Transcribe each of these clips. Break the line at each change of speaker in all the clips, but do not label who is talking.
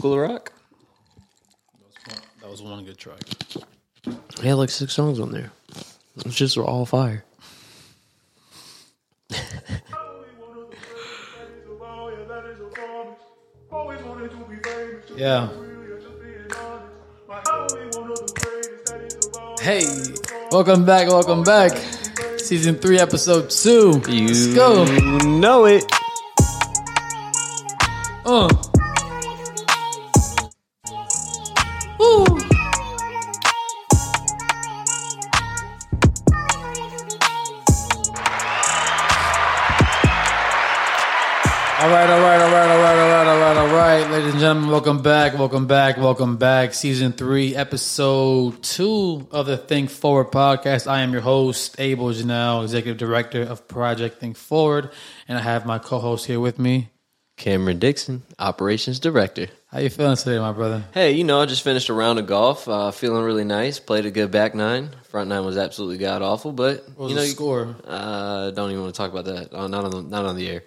School of Rock.
That was one good track.
had like six songs on there. It's just all fire.
Yeah. Hey, welcome back, welcome back. Season three, episode two. Let's go.
know it.
Welcome back. Season three, episode two of the Think Forward podcast. I am your host, Abel Janelle, executive director of Project Think Forward, and I have my co-host here with me.
Cameron Dixon, operations director.
How you feeling today, my brother?
Hey, you know, I just finished a round of golf. Uh, feeling really nice. Played a good back nine. Front nine was absolutely god awful, but
What was
you know,
the score?
uh, don't even want to talk about that. Uh, not on the not on the air.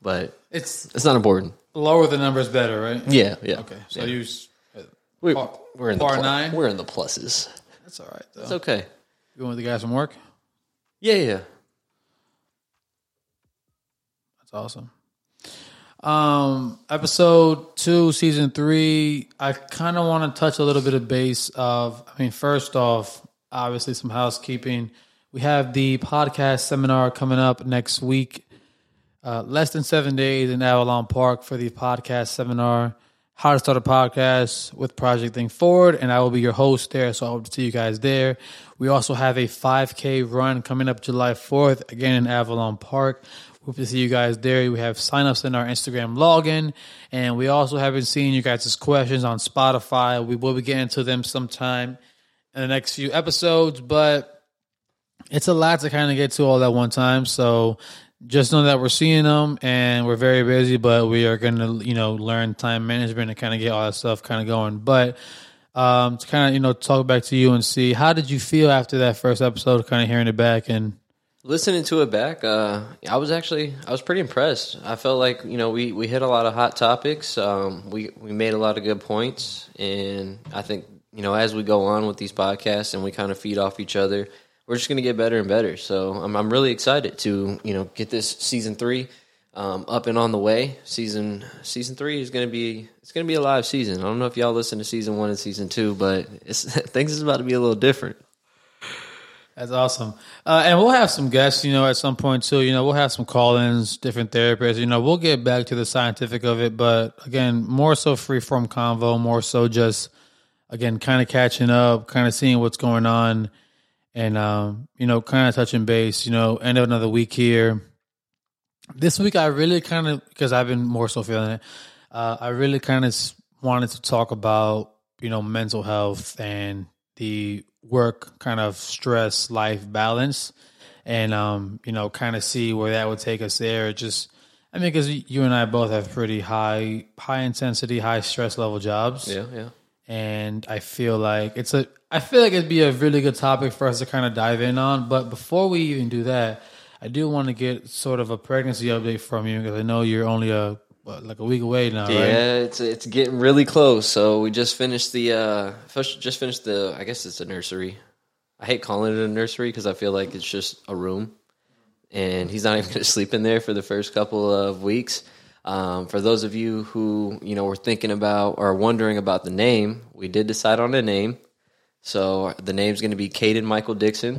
But
It's
it's not important.
Lower the numbers better, right?
Yeah, yeah.
Okay, so
yeah.
you. s-
we're,
par-
we're in the
par
plu-
nine?
We're in the pluses.
That's all right though.
It's okay.
You going with the guys from work?
Yeah, yeah.
That's awesome. Um, episode two, season three. I kind of want to touch a little bit of base of. I mean, first off, obviously some housekeeping. We have the podcast seminar coming up next week. Uh, less than seven days in Avalon Park for the podcast seminar. How to start a podcast with Project Think Forward, and I will be your host there. So I hope to see you guys there. We also have a 5K run coming up July 4th, again in Avalon Park. Hope to see you guys there. We have signups in our Instagram login, and we also have been seeing you guys' questions on Spotify. We will be getting to them sometime in the next few episodes, but it's a lot to kind of get to all at one time. So just know that we're seeing them and we're very busy, but we are going to, you know, learn time management and kind of get all that stuff kind of going. But um, to kind of, you know, talk back to you and see how did you feel after that first episode, kind of hearing it back and
Listening to it back, uh, I was actually I was pretty impressed. I felt like you know we, we hit a lot of hot topics. Um, we we made a lot of good points, and I think you know as we go on with these podcasts and we kind of feed off each other, we're just going to get better and better. So I'm I'm really excited to you know get this season three um, up and on the way. Season season three is going to be it's going to be a live season. I don't know if y'all listen to season one and season two, but things is about to be a little different.
That's awesome. Uh, and we'll have some guests, you know, at some point too. You know, we'll have some call ins, different therapists. You know, we'll get back to the scientific of it, but again, more so free form convo, more so just, again, kind of catching up, kind of seeing what's going on, and, um, you know, kind of touching base. You know, end of another week here. This week, I really kind of, because I've been more so feeling it, uh, I really kind of wanted to talk about, you know, mental health and the work kind of stress life balance and um you know kind of see where that would take us there just i mean because you and i both have pretty high high intensity high stress level jobs
Yeah, yeah.
And i feel like it's a i feel like it'd be a really good topic for us to kind of dive in on but before we even do that i do want to get sort of a pregnancy update from you because i know you're only a what, like a week away now right
Yeah, it's it's getting really close. So we just finished the uh first, just finished the I guess it's a nursery. I hate calling it a nursery because I feel like it's just a room, and he's not even going to sleep in there for the first couple of weeks. Um, for those of you who you know were thinking about or wondering about the name, we did decide on a name. So the name's going to be Caden Michael Dixon.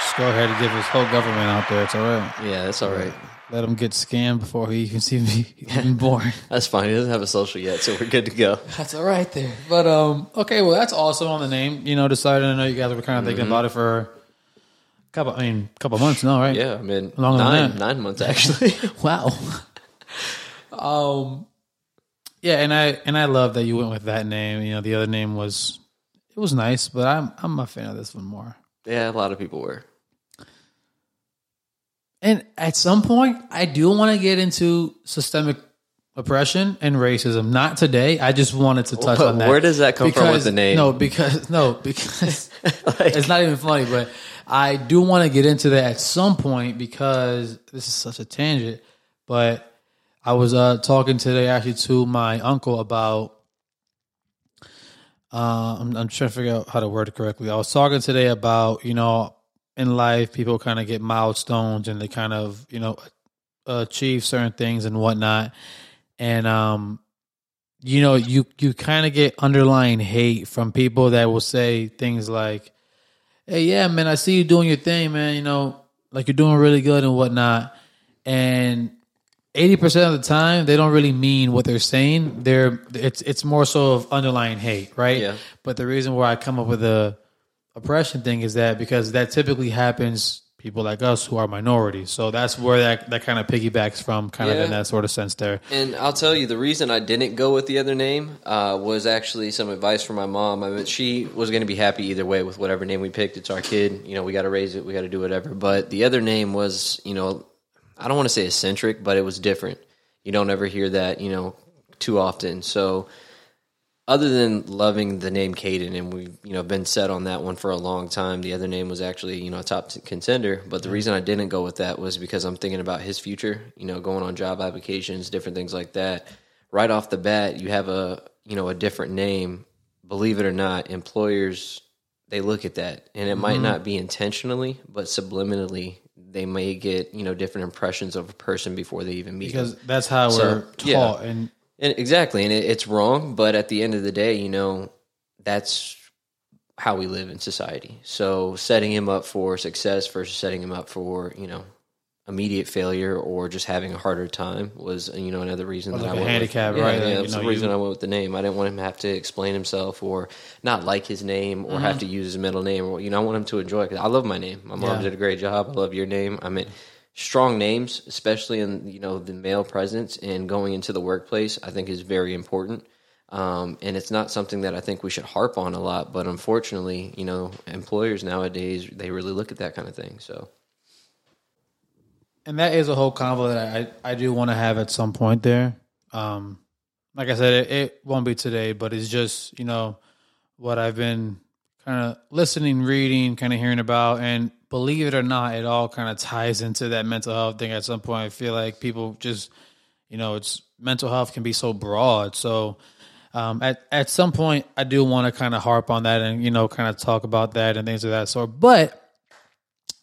just go ahead and give his whole government out there it's all right
Yeah, that's all right.
let him get scammed before he even see me even born
That's fine. He doesn't have a social yet, so we're good to go.
That's all right there. But um, okay, well, that's awesome on the name. You know, decided. I know you guys were kind of thinking about it for a couple. I mean, couple months now, right?
Yeah, I mean
Longer
nine nine months actually.
Wow. um, yeah, and I and I love that you went with that name. You know, the other name was it was nice, but I'm I'm a fan of this one more.
yeah, a lot of people were.
And at some point, I do want to get into systemic oppression and racism. Not today. I just wanted to touch
But
on that.
where does that come from with the name?
No, because no, because it's not even funny. But I do want to get into that at some point because this is such a tangent. But I was uh, talking today actually to my uncle about. Uh, I'm, I'm trying to figure out how to word it correctly. I was talking today about you know in life people kind of get milestones and they kind of you know achieve certain things and whatnot, and um, you know you you kind of get underlying hate from people that will say things like, "Hey, yeah, man, I see you doing your thing, man. You know, like you're doing really good and whatnot," and eighty percent of the time they don't really mean what they're saying. They're it's it's more so of underlying hate, right?
Yeah.
But the reason why I come up with the oppression thing is that because that typically happens people like us who are minorities. So that's where that, that kind of piggybacks from, kind of in that sort of sense there.
And I'll tell you, the reason I didn't go with the other name uh, was actually some advice from my mom. I mean, she was going to be happy either way with whatever name we picked. It's our kid. You know, we got to raise it. We got to do whatever. But the other name was, you know, I don't want to say eccentric, but it was different. You don't ever hear that, you know, too often. So, other than loving the name Caden, and we've you know been set on that one for a long time. The other name was actually you know a top t- contender, but the mm-hmm. reason I didn't go with that was because I'm thinking about his future. You know, going on job applications, different things like that. Right off the bat, you have a you know a different name. Believe it or not, employers they look at that, and it might mm-hmm. not be intentionally, but subliminally they may get you know different impressions of a person before they even meet them.
Because that's how
So,
we're
yeah.
taught. And
And exactly, and it, it's wrong, but at the end of the day, you know, that's how we live in society. So setting him up for success versus setting him up for you know immediate failure or just having a harder time was you know another reason
Or
that
like
I went
handicap,
with,
right?
Yeah, that's the reason
you-
I went with the name. I didn't want him to have to explain himself or not like his name or
Mm-hmm.
have to use his middle name. Or you know, I want him to enjoy. it 'cause I love my name. My mom
Yeah.
did a great job. I love your name. I mean, strong names, especially in you know the male presence and going into the workplace, I think is very important. Um, and it's not something that I think we should harp on a lot, but unfortunately, you know, employers nowadays they really look at that kind of thing. So
and that is a whole convo that I, I do want to have at some point there. Um, like I said, it, it won't be today, but it's just, you know, what I've been kind of listening, reading, kind of hearing about. And believe it or not, it all kind of ties into that mental health thing at some point. I feel like people just, you know, it's mental health can be so broad. So, um, at, at some point, I do want to kind of harp on that and, you know, kind of talk about that and things of that sort. But,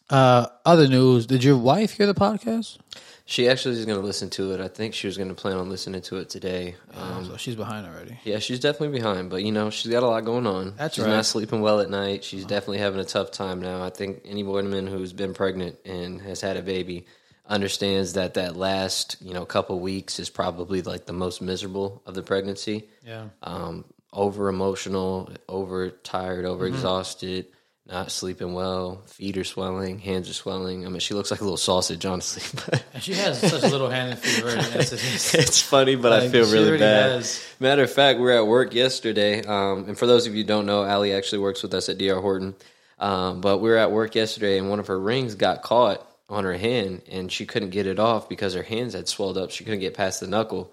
uh, other news, did your wife hear the podcast?
She actually is going to listen to it. I think she was going to plan on listening to it today. Um,
so she's behind already.
yeah, she's definitely behind, but you know, she's got a lot going on.
That's
she's
right.
not sleeping well at night. She's definitely having a tough time now. I think any woman who's been pregnant and has had a baby understands that that last you know couple weeks is probably like the most miserable of the pregnancy.
Yeah.
um, over emotional, over tired, over exhausted, not sleeping well, feet are swelling, hands are swelling. I mean, she looks like a little sausage, honestly. But
And she has such a little hand and feet already. That's just,
it's funny, but I feel really bad.
has-
Matter of fact, we were at work yesterday, um, and for those of you who don't know, Allie actually works with us at DR Horton. Um, but we were at work yesterday, and one of her rings got caught on her hand, and she couldn't get it off because her hands had swelled up. She couldn't get past the knuckle.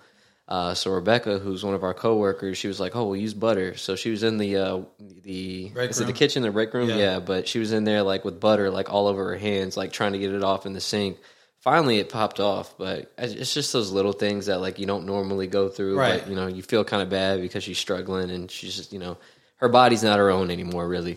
Uh, so Rebecca, who's one of our coworkers, she was like, "Oh, we'll use butter." So she was in the uh, the
Break
is it the kitchen, the break room?
Yeah.
Yeah. but she was in there like with butter like all over her hands, like trying to get it off in the sink. Finally, it popped off, but it's just those little things that like you don't normally go through.
Right.
But you know, you feel kind of bad because she's struggling and she's just you know, her body's not her own anymore, really.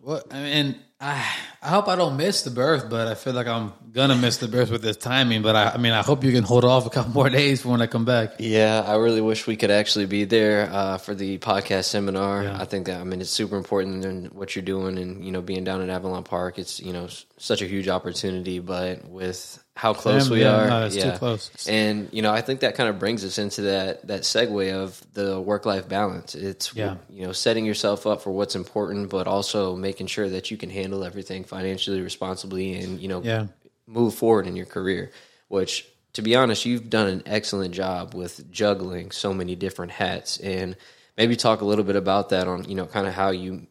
what I mean, I I hope I don't miss the birth, but I feel like I'm gonna miss the birth with this timing. But I, I mean, I hope you can hold off a couple more days for when I come back.
Yeah, I really wish we could actually be there uh, for the podcast seminar.
Yeah.
I think that I mean it's super important in what you're doing, and you know, being down at Avalon Park, it's you know such a huge opportunity. But with how close we
yeah,
are,
no, it's too
yeah.
close.
And you know, I think that kind of brings us into that that segue of the work life balance. It's
Yeah.
you know setting yourself up for what's important, but also making sure that you can handle everything financially responsibly, and you know,
Yeah.
move forward in your career. Which, to be honest, you've done an excellent job with juggling so many different hats, and maybe talk a little bit about that on you know kind of how you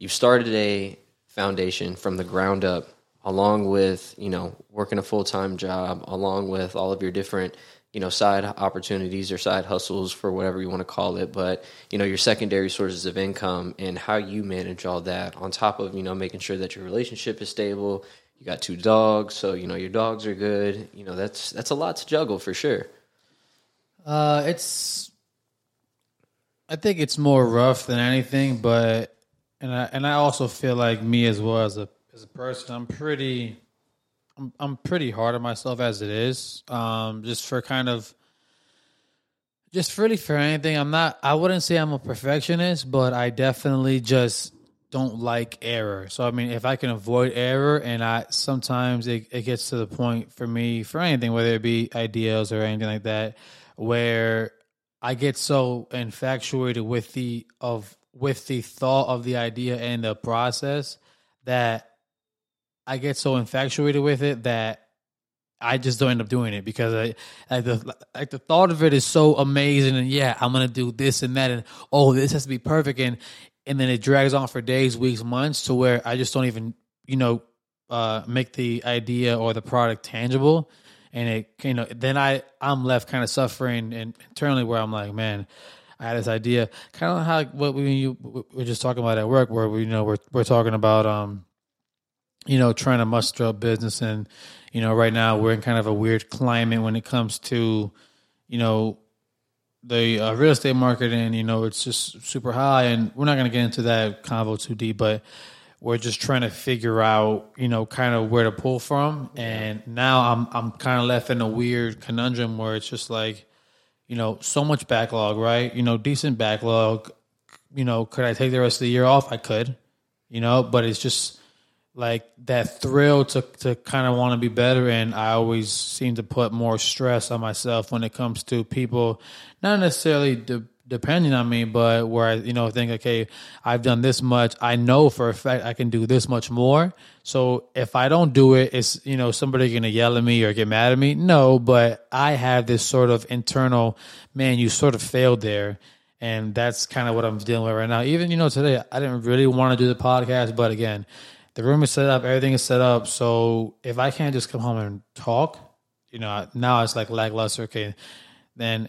you've started a foundation from the ground up along with you know working a full-time job along with all of your different you know side opportunities or side hustles for whatever you want to call it but you know your secondary sources of income and how you manage all that on top of you know making sure that your relationship is stable you got two dogs, so you know your dogs are good. You know that's that's a lot to juggle for sure.
Uh, it's. I think it's more rough than anything, but and I and I also feel like me as well as a as a person, I'm pretty, I'm I'm pretty hard on myself as it is. Um, just for kind of, just really for anything. I'm not. I wouldn't say I'm a perfectionist, but I definitely just don't like error. So I mean, if I can avoid error, and I sometimes it, it gets to the point for me for anything, whether it be ideas or anything like that, where I get so infatuated with the of with the thought of the idea and the process that I get so infatuated with it that I just don't end up doing it because I, like the like the thought of it is so amazing and yeah I'm gonna do this and that and oh this has to be perfect. And and then it drags on for days, weeks, months to where I just don't even you know uh, make the idea or the product tangible. And it you know then I I'm left kind of suffering and internally where I'm like man I had this idea kind of how what we you we're just talking about at work where we you know we're we're talking about um you know trying to muster up business and you know right now we're in kind of a weird climate when it comes to you know the uh, real estate market and you know it's just super high and we're not going to get into that convo too deep but we're just trying to figure out you know kind of where to pull from. And now i'm i'm kind of left in a weird conundrum where it's just like you know so much backlog right? You know decent backlog. You know could i take the rest of the year off? I could you know but it's just like that thrill to to kind of want to be better and I always seem to put more stress on myself when it comes to people not necessarily de- depending on me but where I you know think okay I've done this much I know for a fact I can do this much more so if I don't do it it's you know somebody going to yell at me or get mad at me no but I have this sort of internal man you sort of failed there and that's kind of what I'm dealing with right now even you know today I didn't really want to do the podcast but again the room is set up, everything is set up. So if I can't just come home and talk, you know, now it's like lackluster. Okay, then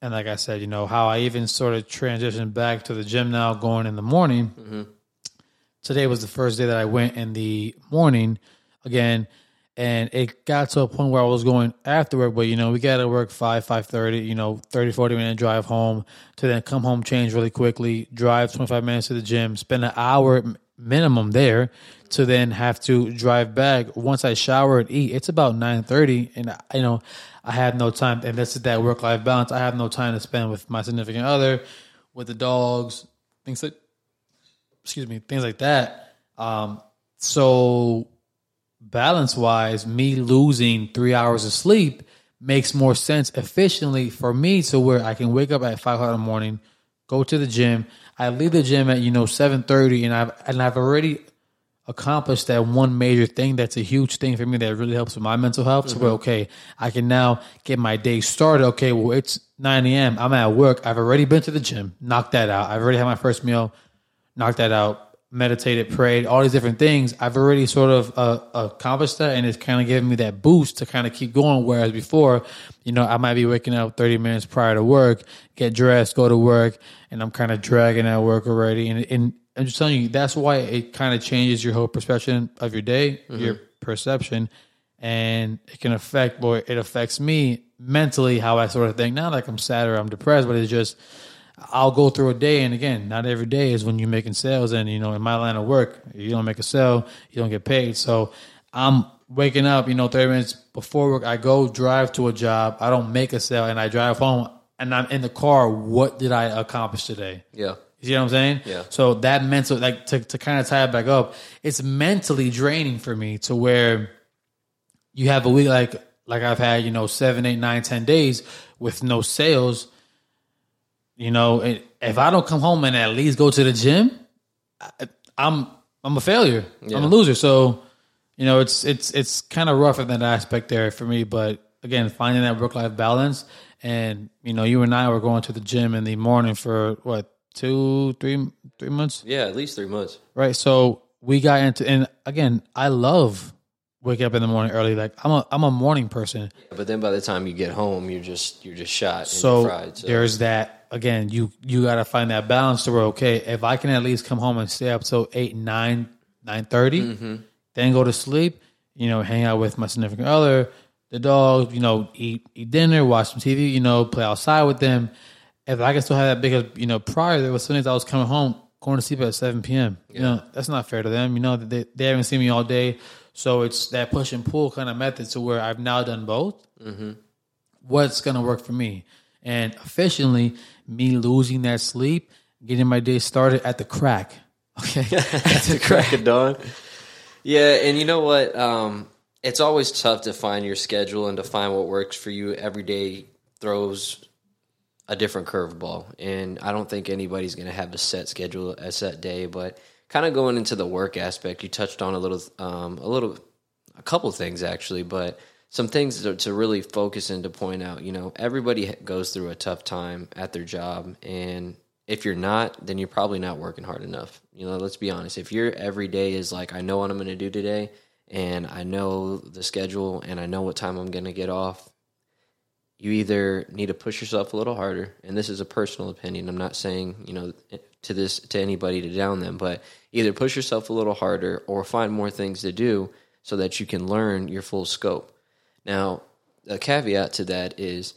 and like I said, you know how I even sort of transitioned back to the gym now, going in the morning. Mm-hmm. Today was the first day that I went in the morning again, and it got to a point where I was going after work. But you know, we got to work five five thirty. You know, 30, 40 minute drive home to then come home, change really quickly, drive twenty five minutes to the gym, spend an hour minimum there to then have to drive back. Once I shower and eat, it's about nine thirty, and you know I have no time. And this is that work life balance. I have no time to spend with my significant other, with the dogs, things like, excuse me, things like that. Um, so balance wise, me losing three hours of sleep makes more sense efficiently for me to where I can wake up at five o'clock in the morning, go to the gym. I leave the gym at you know seven thirty, and I've and I've already accomplished that one major thing. That's a huge thing for me that really helps with my mental health. Mm-hmm. So okay, I can now get my day started. Okay, well it's nine a.m. I'm at work. I've already been to the gym, knocked that out. I've already had my first meal, knocked that out. Meditated, prayed, all these different things. I've already sort of uh, accomplished that, and it's kind of giving me that boost to kind of keep going. Whereas before, you know, I might be waking up 30 minutes prior to work, get dressed, go to work, and I'm kind of dragging at work already. And, and I'm just telling you, that's why it kind of changes your whole perception of your day, mm-hmm. your perception, and it can affect, boy, it affects me mentally how I sort of think. Not like I'm sad or I'm depressed, but it's just I'll go through a day, and again, not every day is when you're making sales. And you know, in my line of work, you don't make a sale, you don't get paid. So I'm waking up, you know, 30 minutes before work. I go drive to a job. I don't make a sale, and I drive home, and I'm in the car. What did I accomplish today?
Yeah.
You see what I'm saying?
Yeah.
So that mental, like to, to kind of tie it back up, it's mentally draining for me to where you have a week like like I've had, you know, seven, eight, nine, ten days with no sales you know, if I don't come home and at least go to the gym, I'm I'm a failure. Yeah. I'm a loser. So, you know, it's it's it's kind of rough in that aspect there for me. But again, finding that work life balance, and you know, you and I were going to the gym in the morning for what two, three, three months.
Yeah, at least three months.
Right. So we got into, and again, I love waking up in the morning early. Like I'm a I'm a morning person.
But then by the time you get home, you're just you're just shot.
So,
fried,
so. there's that again, you you got to find that balance to where okay, if I can at least come home and stay up till eight, nine, nine thirty, mm-hmm. then go to sleep. you know, hang out with my significant other, the dogs, you know, eat eat dinner, watch some TV, you know, play outside with them. If I can still have that because you know, prior there was some days I was coming home going to sleep at seven p.m. You know, that's not fair to them. You know, they they haven't seen me all day, so it's that push and pull kind of method to where I've now done both. What's gonna work for me? And efficiently, me losing that sleep, getting my day started at the crack. Okay,
at the crack of dawn. Yeah, and you know what? Um, it's always tough to find your schedule and to find what works for you. Every day throws a different curveball, and I don't think anybody's going to have a set schedule, a set day. But kind of going into the work aspect, you touched on a little, um, a little, a couple things actually, but some things to, to really focus and to point out. You know, everybody goes through a tough time at their job, and if you're not, then you're probably not working hard enough. You know, let's be honest. If your every day is like, I know what I'm going to do today, and I know the schedule, and I know what time I'm going to get off, you either need to push yourself a little harder, and this is a personal opinion. I'm not saying you know to this to anybody to down them, but either push yourself a little harder or find more things to do so that you can learn your full scope. Now, a caveat to that is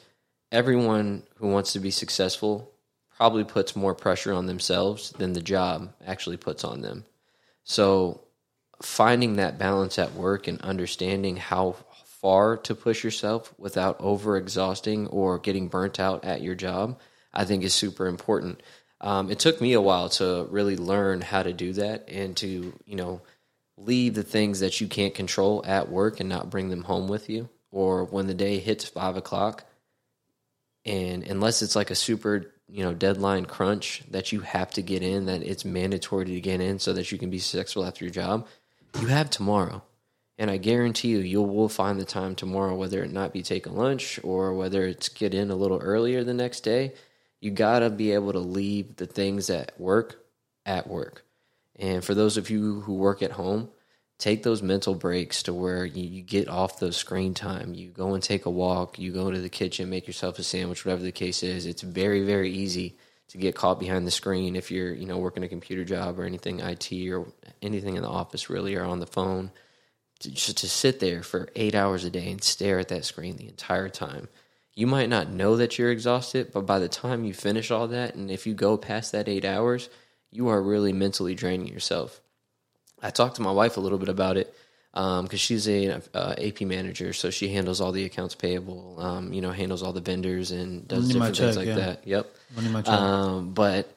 everyone who wants to be successful probably puts more pressure on themselves than the job actually puts on them. So, finding that balance at work and understanding how far to push yourself without over exhausting or getting burnt out at your job, I think is super important. Um, it took me a while to really learn how to do that and to, you know, leave the things that you can't control at work and not bring them home with you. Or when the day hits five o'clock, and unless it's like a super, you know, deadline crunch that you have to get in, that it's mandatory to get in so that you can be successful after your job, you have tomorrow. And I guarantee you, you will find the time tomorrow, whether it not be taking lunch or whether it's get in a little earlier the next day. You gotta be able to leave the things at work at work. And for those of you who work at home, take those mental breaks to where you, you get off the screen time. You go and take a walk. You go to the kitchen, make yourself a sandwich, whatever the case is. It's very, very easy to get caught behind the screen if you're, you know, working a computer job or anything IT or anything in the office really or on the phone. To, just to sit there for eight hours a day and stare at that screen the entire time. You might not know that you're exhausted, but by the time you finish all that, and if you go past that eight hours, you are really mentally draining yourself. I talked to my wife a little bit about it because um, she's a uh, AP manager, so she handles all the accounts payable, um, you know, handles all the vendors and does
Money
different things
check,
like
yeah.
that. Yep.
Money my check.
Um, but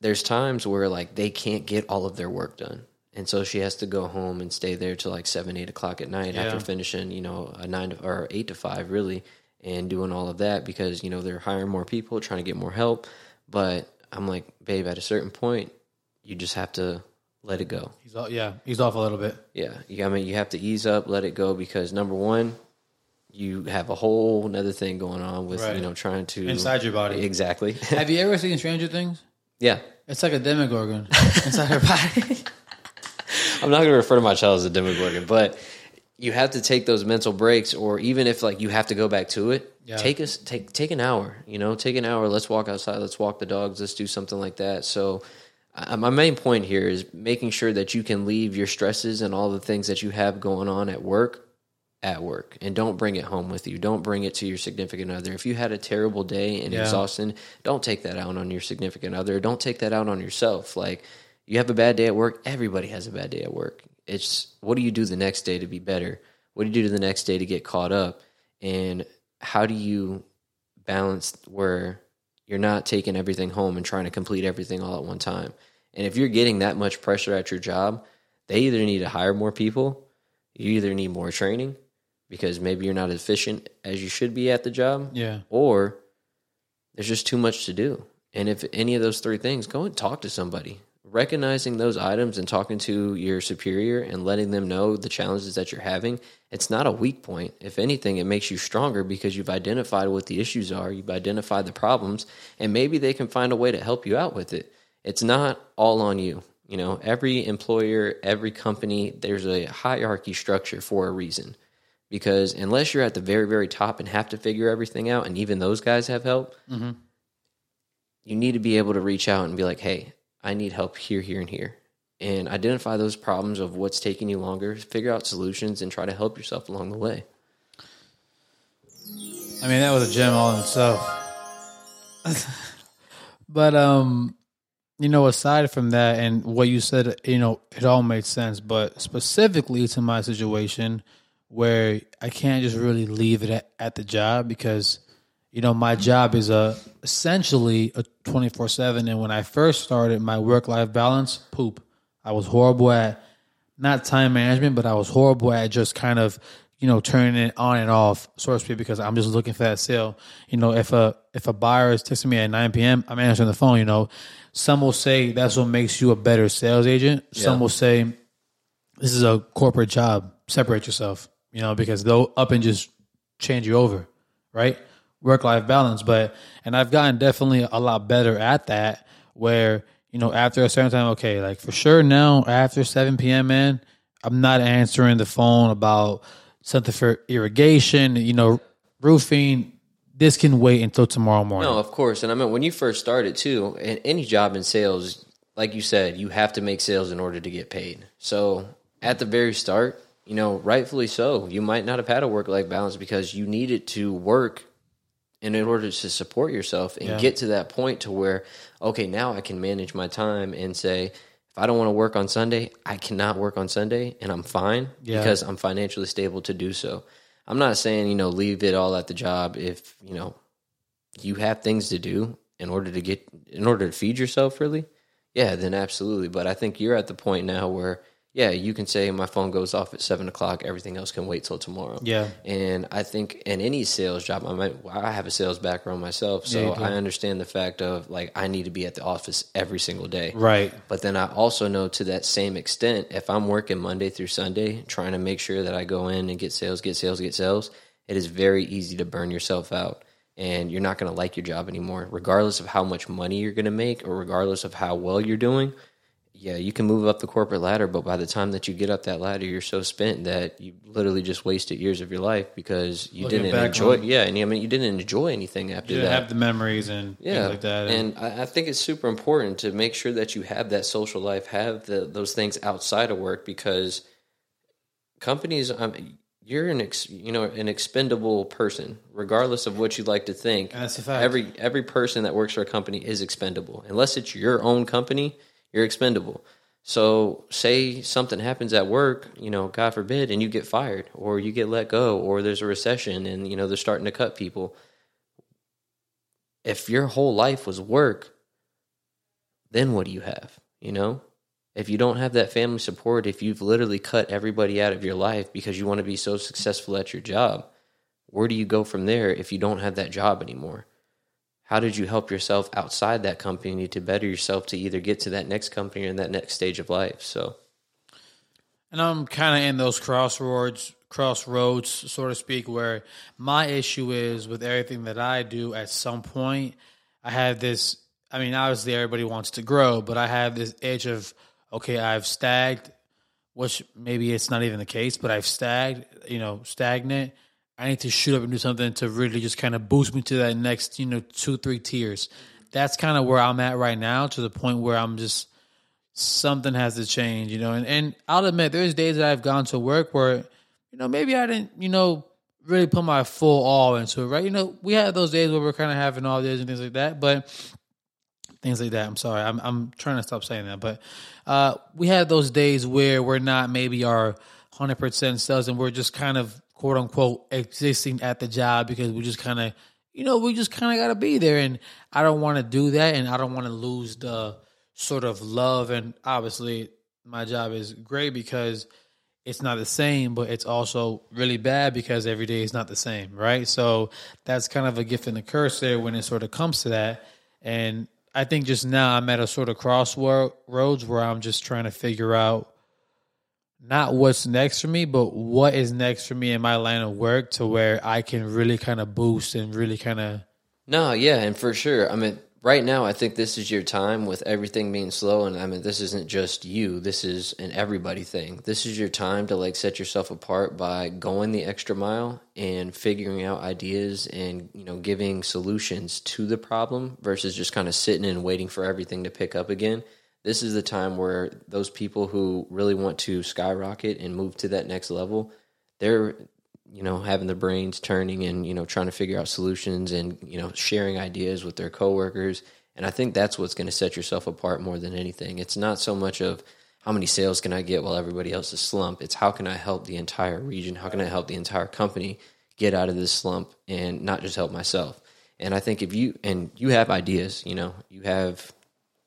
there's times where like they can't get all of their work done. And so she has to go home and stay there till like seven, eight o'clock at night after finishing, you know, a nine to, or eight to five really, and doing all of that because you know they're hiring more people, trying to get more help. But I'm like, babe, at a certain point, you just have to let it go.
he's off, yeah, he's off a little bit.
Yeah, you, I mean, you have to ease up, let it go because number one, you have a whole another thing going on with
Right.
you know trying to
Inside your body.
exactly.
Have you ever seen Stranger Things?
yeah,
It's like a demogorgon inside her body.
I'm not going to refer to my child as a demogorgon, but you have to take those mental breaks, or even if like you have to go back to it,
Yeah.
take us take take an hour. You know, take an hour. Let's walk outside. Let's walk the dogs. Let's do something like that. So. Uh, my main point here is making sure that you can leave your stresses and all the things that you have going on at work at work and don't bring it home with you. Don't bring it to your significant other. If you had a terrible day and
Yeah.
exhaustion, don't take that out on your significant other. Don't take that out on yourself. Like you have a bad day at work, everybody has a bad day at work. It's what do you do the next day to be better? What do you do the next day to get caught up? And how do you balance where you're not taking everything home and trying to complete everything all at one time? And if you're getting that much pressure at your job, they either need to hire more people, you either need more training because maybe you're not as efficient as you should be at the job,
yeah,
or there's just too much to do. And if any of those three things, go and talk to somebody. Recognizing those items and talking to your superior and letting them know the challenges that you're having, it's not a weak point. If anything, it makes you stronger because you've identified what the issues are, you've identified the problems, and maybe they can find a way to help you out with it. It's not all on you. You know, every employer, every company, there's a hierarchy structure for a reason because unless you're at the very very top and have to figure everything out and even those guys have help mm-hmm. you need to be able to reach out and be like hey i need help here here and here and identify those problems of what's taking you longer, figure out solutions, and try to help yourself along the way.
I mean, that was a gem all in itself. but um, you know, aside from that and what you said, you know, it all made sense. But specifically to my situation, where I can't just really leave it at, at the job because you know my job is a essentially a twenty four seven. And when I first started, my work life balance poop. I was horrible at not time management, but I was horrible at just kind of you know turning it on and off, so to speak, because I'm just looking for that sale. You know, if a if a buyer is texting me at nine p.m., I'm answering the phone. You know, some will say that's what makes you a better sales agent. Some
Yeah.
will say this is a corporate job. Separate yourself. You know, because they'll up and just change you over, right? Work life balance. But and I've gotten definitely a lot better at that. Where you know after a certain time, okay, like for sure now after seven p.m. man, I'm not answering the phone about something for irrigation. You know, roofing. This can wait until tomorrow morning.
No, of course. And I mean, when you first started too, in any job in sales, like you said, you have to make sales in order to get paid. So at the very start, you know, rightfully so, you might not have had a work life balance because you needed to work in order to support yourself and
Yeah.
get to that point to where, okay, now I can manage my time and say, if I don't want to work on Sunday, I cannot work on Sunday and I'm fine
Yeah.
because I'm financially stable to do so. I'm not saying, you know, leave it all at the job if, you know, you have things to do in order to get in order to feed yourself really yeah then absolutely but i think you're at the point now where yeah you can say my phone goes off at seven o'clock everything else can wait till tomorrow
Yeah.
and i think in any sales job i might i have a sales background myself so
do.
i understand the fact of like i need to be at the office every single day
Right.
but then I also know to that same extent, if I'm working Monday through Sunday, trying to make sure that I go in and get sales, get sales, get sales, it is very easy to burn yourself out. And you're not going to like your job anymore, regardless of how much money you're going to make or regardless of how well you're doing. Yeah, you can move up the corporate ladder, but by the time that you get up that ladder, you're so spent that you literally just wasted years of your life because you
Looking
didn't enjoy.
on-
Yeah, and I mean, you didn't enjoy anything after
You
that
have the memories and
yeah,
things like that.
And I, I think it's super important to make sure that you have that social life, have the, those things outside of work, because companies, um, you're an ex, you know an expendable person, regardless of what you like to think.
That's a fact.
Every every person that works for a company is expendable, unless it's your own company. You're expendable. So, say something happens at work, you know, God forbid, and you get fired, or you get let go, or there's a recession, and you know they're starting to cut people if your whole life was work, then what do you have? You know? If you don't have that family support, if you've literally cut everybody out of your life because you want to be so successful at your job, where do you go from there if you don't have that job anymore? How did you help yourself outside that company to better yourself to either get to that next company or in that next stage of life? So,
And I'm kind of in those crossroads, crossroads, so to speak, where my issue is with everything that I do. At some point, I have this. I mean, obviously, everybody wants to grow, but I have this edge of okay, I've stagned, which maybe it's not even the case, but I've stagned, you know, stagnant. I need to shoot up and do something to really just kind of boost me to that next, you know, two, three tiers. That's kind of where I'm at right now, to the point where I'm just something has to change, you know. And and I'll admit there's days that I've gone to work where, you know, maybe I didn't, you know, really put my full all into it, right? You know, we had those days where we're kind of having all days and things like that, but things like that. I'm sorry, I'm I'm trying to stop saying that, but uh, we had those days where we're not maybe our hundred percent selves, and we're just kind of quote unquote existing at the job because we just kind of, you know, we just kind of got to be there, and I don't want to do that, and I don't want to lose the sort of love, and obviously my job is great because it's not the same, but it's also really bad because every day is not the same, right? So that's kind of a gift and a curse there when it sort of comes to that. And I think just now I'm at a sort of crossroads where I'm just trying to figure out not what's next for me, but what is next for me in my line of work to where I can really kind of boost and really kind of
No, yeah, and for sure. I mean, right now, I think this is your time with everything being slow. And I mean, this isn't just you, this is an everybody thing. This is your time to like set yourself apart by going the extra mile and figuring out ideas and, you know, giving solutions to the problem versus just kind of sitting and waiting for everything to pick up again. This is the time where those people who really want to skyrocket and move to that next level, they're you know having their brains turning and you know trying to figure out solutions and you know sharing ideas with their coworkers. And I think that's what's going to set yourself apart more than anything. It's not so much of how many sales can I get while everybody else is slump. It's how can I help the entire region? How can I help the entire company get out of this slump and not just help myself? And I think if you and you have ideas, you know, you have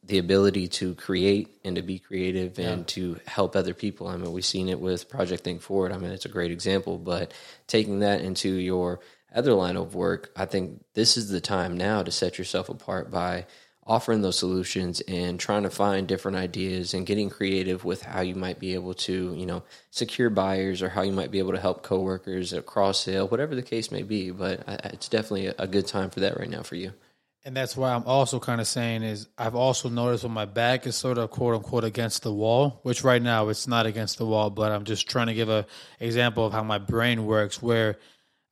the ability to create and to be creative and yeah. to help other people. I mean, we've seen it with Project Think Forward. I mean, it's a great example, but taking that into your other line of work, I think this is the time now to set yourself apart by offering those solutions and trying to find different ideas and getting creative with how you might be able to, you know, secure buyers or how you might be able to help coworkers at cross sale, whatever the case may be. But uh, it's definitely a good time for that right now for you.
And that's why I'm also kind of saying is I've also noticed when my back is sort of quote unquote against the wall, which right now it's not against the wall, but I'm just trying to give a example of how my brain works where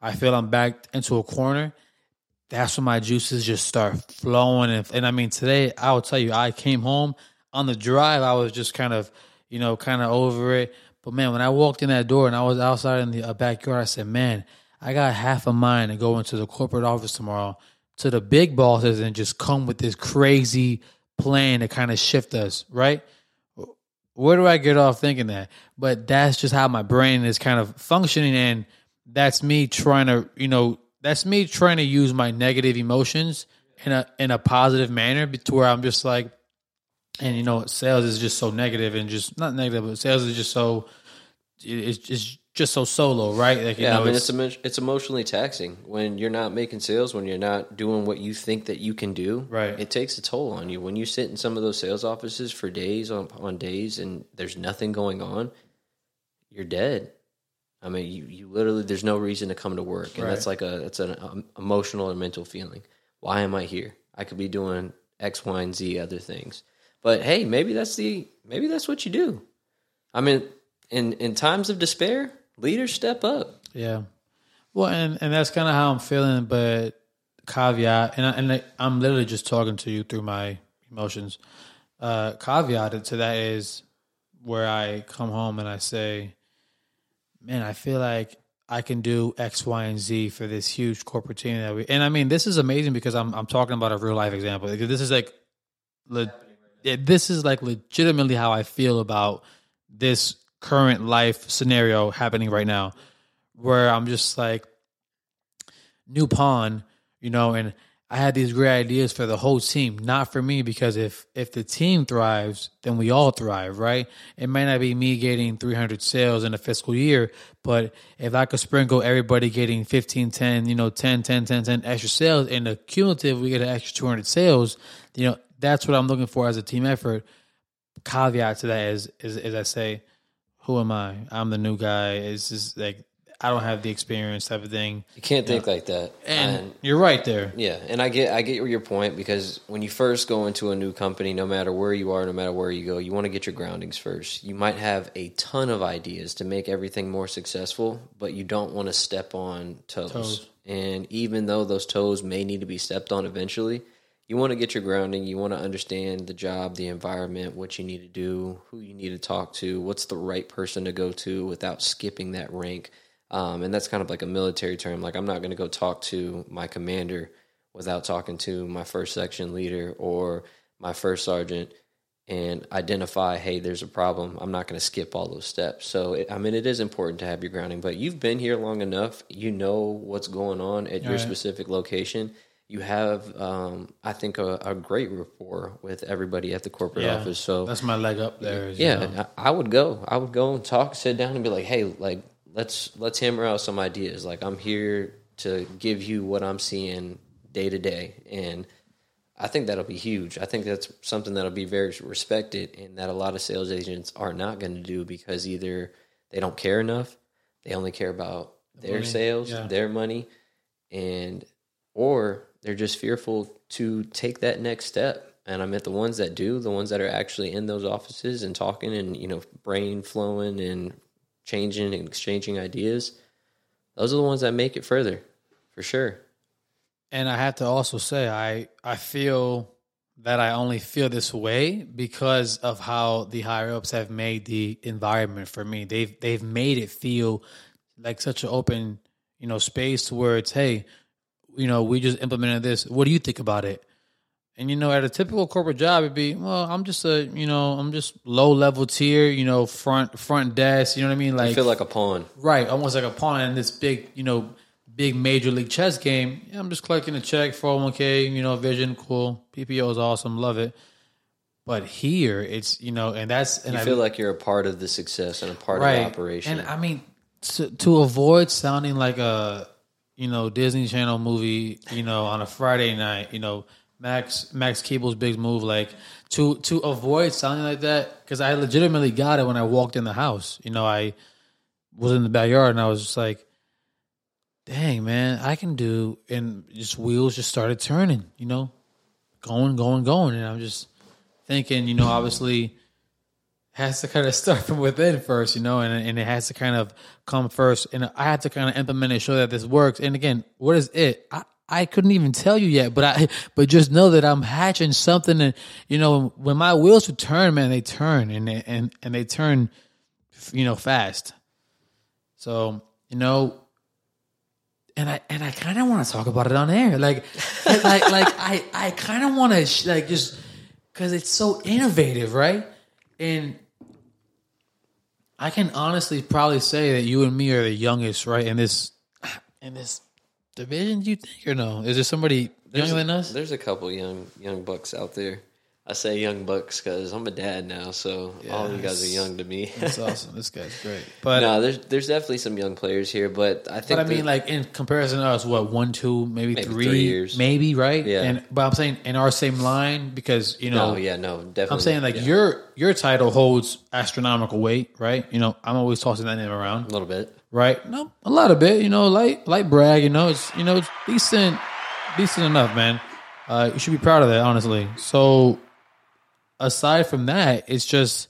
I feel I'm backed into a corner. That's when my juices just start flowing. And, and I mean, today I will tell you, I came home on the drive. I was just kind of, you know, kind of over it. But man, when I walked in that door and I was outside in the uh, backyard, I said, man, I got half a mind to go into the corporate office tomorrow to the big bosses and just come with this crazy plan to kind of shift us, right? Where do I get off thinking that? But that's just how my brain is kind of functioning. And that's me trying to, you know, that's me trying to use my negative emotions in a in a positive manner to where I'm just like, and you know, sales is just so negative and just not negative, but sales is just so it's, it's just so solo, right?
Like, yeah, know, I mean, it's, it's it's emotionally taxing when you're not making sales, when you're not doing what you think that you can do.
Right,
it takes a toll on you when you sit in some of those sales offices for days on on days, and there's nothing going on. You're dead. I mean, you, you literally there's no reason to come to work, and right. that's like a that's an um, emotional and mental feeling. Why am I here? I could be doing X, Y, and Z other things. But hey, maybe that's the maybe that's what you do. I mean, in in times of despair, leaders step up.
Yeah. Well, and and that's kind of how I'm feeling, but caveat, and I, and I'm literally just talking to you through my emotions. Uh, caveat to that is where I come home and I say, "Man, I feel like I can do X, Y, and Z for this huge corporate team that we." And I mean, this is amazing because I'm I'm talking about a real life example. This is like, le, this is like legitimately how I feel about this current life scenario happening right now where I'm just like new pawn, you know, and I had these great ideas for the whole team, not for me because if if the team thrives, then we all thrive, right? It might not be me getting 300 sales in a fiscal year, but if I could sprinkle everybody getting 15, 10, you know, 10, 10, 10, 10 extra sales and the cumulative we get an extra 200 sales, you know, that's what I'm looking for as a team effort. Caveat to that is is, as I say who am I? I'm the new guy. It's just like I don't have the experience type of thing.
You can't think like that.
And, and, you're right there.
Yeah, and I get I get your point because when you first go into a new company, no matter where you are, no matter where you go, you want to get your groundings first. You might have a ton of ideas to make everything more successful, but you don't want to step on toes. toes. And even though those toes may need to be stepped on eventually, you want to get your grounding. You want to understand the job, the environment, what you need to do, who you need to talk to, what's the right person to go to without skipping that rank. Um, and that's kind of like a military term. Like I'm not going to go talk to my commander without talking to my first section leader or my first sergeant and identify, hey, there's a problem. I'm not going to skip all those steps. So, it, I mean, it is important to have your grounding, but you've been here long enough. You know what's going on at all your right. specific location you have, um, I think, a, a, great rapport with everybody at the corporate yeah, office. So
that's my leg up there.
Yeah, I, I, would go. I would go and talk, sit down, and be like, "Hey, like let's let's hammer out some ideas. Like I'm here to give you what I'm seeing day to day, and I think that'll be huge. I think that's something that'll be very respected, and that a lot of sales agents are not going to do because either they don't care enough, they only care about their money. sales, yeah. their money, and or they're just fearful to take that next step. And I meant the ones that do, the ones that are actually in those offices and talking and, you know, brain flowing and changing and exchanging ideas. Those are the ones that make it further, for sure.
And I have to also say, I I feel that I only feel this way because of how the higher ups have made the environment for me. They've they've made it feel like such an open, you know, space where it's hey, you know, we just implemented this. What do you think about it? And you know, at a typical corporate job, it'd be, well, I'm just a, you know, I'm just low level tier, you know, front front desk. You know what I mean? Like,
I feel like a pawn.
right, almost like a pawn in this big, you know, big major league chess game. Yeah, I'm just collecting a check, 401k, you know, vision, cool. PPO is awesome, love it. But here, it's you know, and that's and
You
I
feel like you're a part of the success and a part of the operation.
and I mean, to, to avoid sounding like a you know Disney Channel movie, you know, on a Friday night, you know, Max Max Keeble's big move, like to to avoid sounding like that, because I legitimately got it when I walked in the house. You know, I was in the backyard and I was just like, "Dang, man, I can do," and just wheels just started turning. You know, going, going, going, and I'm just thinking, you know, obviously has to kind of start from within first, you know, and and it has to kind of come first. And I had to kind of implement and show that this works. And again, what is it? I, I couldn't even tell you yet, but I but just know that I'm hatching something. And you know, when my wheels would turn, man, they turn and they, and and they turn, you know, fast. So you know. And I and I kind of want to talk about it on air, like, like, like I I kind of want to sh- like just because it's so innovative, right? And I can honestly probably say that you and me are the youngest, right? In this in this division, do you think or no? Is there somebody younger than us?
There's a couple young young bucks out there. I say young bucks because I'm a dad now, so all of you guys are young to me.
That's awesome. This guy's great. But
no, there's there's definitely some young players here, but I think
but I mean, like in comparison to us, what one, two, maybe,
Maybe
three,
three years.
maybe right?
Yeah.
And but I'm saying in our same line because you know
no, yeah, no, definitely.
I'm saying like
yeah,
your your title holds astronomical weight, right? You know, I'm always tossing that name around.
a little bit.
right? No, a lot of bit, you know, light light brag, you know, it's you know, it's decent decent enough, man. Uh you should be proud of that, honestly. So aside from that, it's just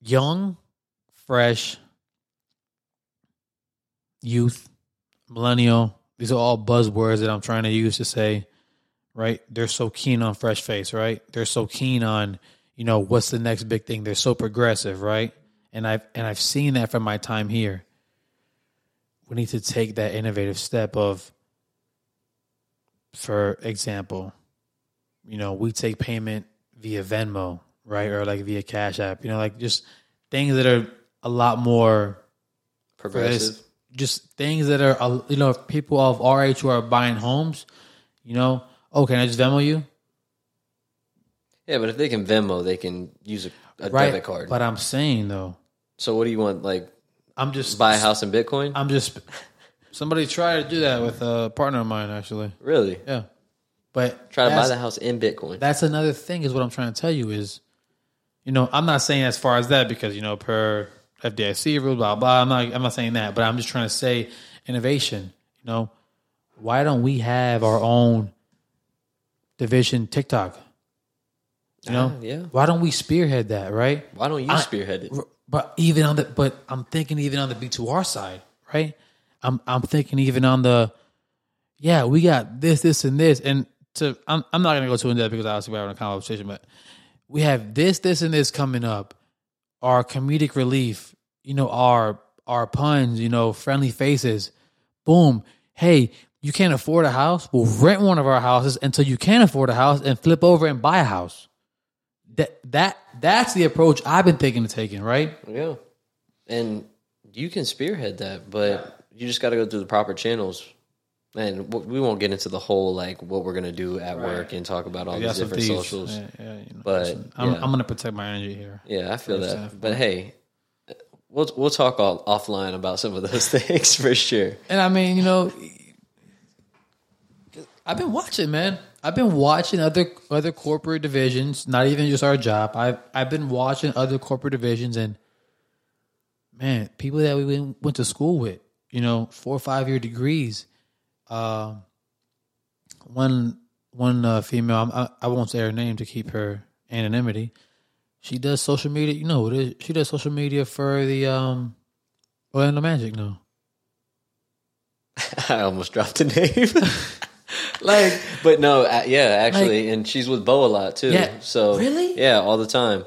young, fresh, youth, millennial. These are all buzzwords that I'm trying to use to say, right? They're so keen on fresh face, right? They're so keen on, you know, what's the next big thing? They're so progressive, right? And I've and I've seen that from my time here. We need to take that innovative step of, for example, you know, we take payment via Venmo, right? Or like via Cash App, you know, like just things that are a lot more
Progressive.
just things that are you know people of our age who are buying homes you know oh can i just venmo you
Yeah, but if they can Venmo, they can use a, a
right
debit card.
but i'm saying though
so what do you want? Like
i'm just
buy a house in Bitcoin?
i'm just somebody tried to do that with a partner of mine actually
really?
yeah but
Try to buy the house in Bitcoin.
that's another thing is what i'm trying to tell you is you know i'm not saying as far as that because you know per fdic rules blah blah. I'm not i'm not saying that but i'm just trying to say innovation you know. Why don't we have our own division tiktok? You know?
Ah, yeah.
why don't we spearhead that right?
Why don't you spearhead it?
But even on the but i'm thinking even on the b2r side right? I'm i'm thinking even on the yeah we got this this and this. And to i'm, I'm not going to go too in depth because obviously we're having a conversation but we have this this and this coming up our comedic relief you know our our puns you know friendly faces boom hey you can't afford a house we'll rent one of our houses until you can afford a house and flip over and buy a house that that that's the approach I've been thinking of taking, right?
Yeah. And you can spearhead that, but you just got to go through the proper channels. And we won't get into the whole like what we're gonna do at work and talk about all
Yeah,
these different
thieves.
socials.
Yeah, yeah, you know,
But,
I'm. I'm gonna protect my energy here.
Yeah, I feel that.
half,
But hey, we'll we'll talk all offline about some of those things for sure.
And I mean, you know, I've been watching, man. I've been watching other other corporate divisions, not even just our job. I've I've been watching other corporate divisions, and man, people that we went to school with, you know, four or five year degrees. Um, one one uh, female, I, I won't say her name to keep her anonymity. She does social media. You know what it is? She does social media for the um, Orlando Magic. No,
I almost dropped a name.
like,
But no, uh, yeah, actually, and she's with Bo a lot too.
Yeah.
So
Really?
yeah, all the time.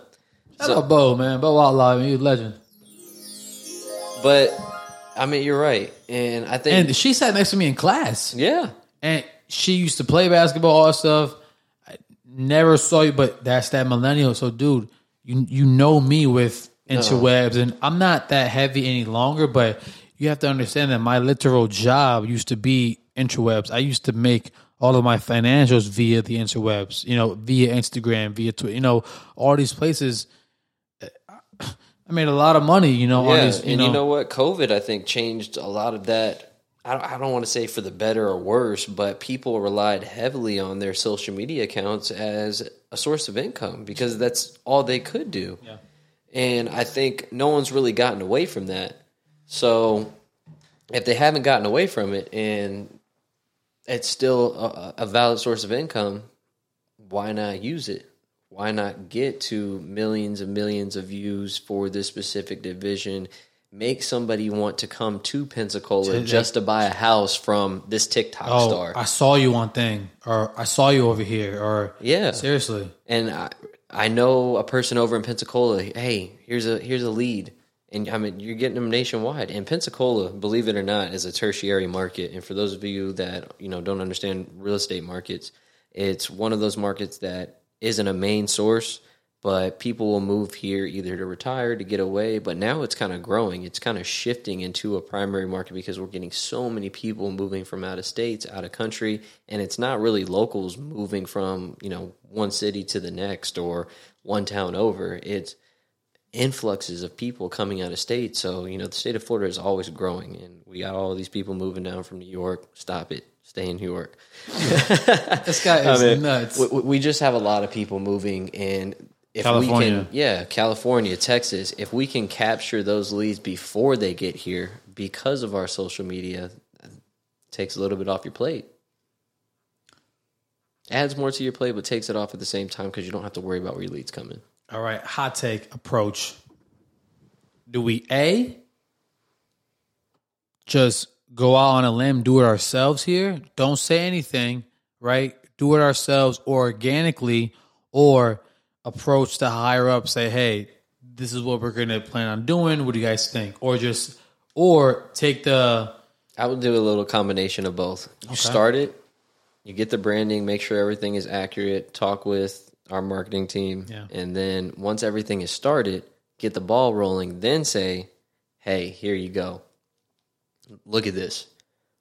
shout out Bo, man. Bo Outlaw, you a legend.
But I mean, you're right, and I think
And she sat next to me in class.
yeah,
And she used to play basketball, all that stuff. I never saw you, but that's that millennial. So, dude, you you know me with interwebs, and I'm not that heavy any longer. But you have to understand that my literal job used to be interwebs. I used to make all of my financials via the interwebs. You know, via Instagram, via Twitter. You know, all these places. I made a lot of money. You know, on
yeah.
these. You
and
know,
you know what? COVID, I think, changed a lot of that. I don't, I don't want to say for the better or worse, but people relied heavily on their social media accounts as a source of income because that's all they could do.
Yeah.
And I think no one's really gotten away from that. So if they haven't gotten away from it and it's still a, a valid source of income, why not use it? Why not get to millions and millions of views for this specific division? Make somebody want to come to Pensacola
To-
just to buy a house from this TikTok
oh,
star.
I saw you on thing, or I saw you over here, or
yeah.
seriously.
and I, I know a person over in Pensacola. Hey, here's a here's a lead, and I mean you're getting them nationwide. And Pensacola, believe it or not, is a tertiary market. And for those of you that you know don't understand real estate markets, it's one of those markets that isn't a main source, but people will move here either to retire to get away. But now it's kind of growing. It's kind of shifting into a primary market because we're getting so many people moving from out of states, out of country, and it's not really locals moving from you know one city to the next or one town over. It's influxes of people coming out of state. So you know the state of Florida is always growing, and we got all these people moving down from New York. Stop it. Stay in New York.
This guy is
I mean,
nuts.
We, we just have a lot of people moving, and if we can, yeah, California, Texas, if we can capture those leads before they get here because of our social media, it takes a little bit off your plate. Adds more to your plate, but takes it off at the same time because you don't have to worry about where your leads coming.
All right, hot take approach. Do we A just go out on a limb, do it ourselves here? Don't say anything, right? Do it ourselves organically or approach the higher up, say, hey, this is what we're gonna plan on doing. What do you guys think? Or just or take the
I would do a little combination of both. You start it, you get the branding, make sure everything is accurate, talk with our marketing team,
Yeah.
and then once everything is started, get the ball rolling, then say, hey, here you go. Look at this.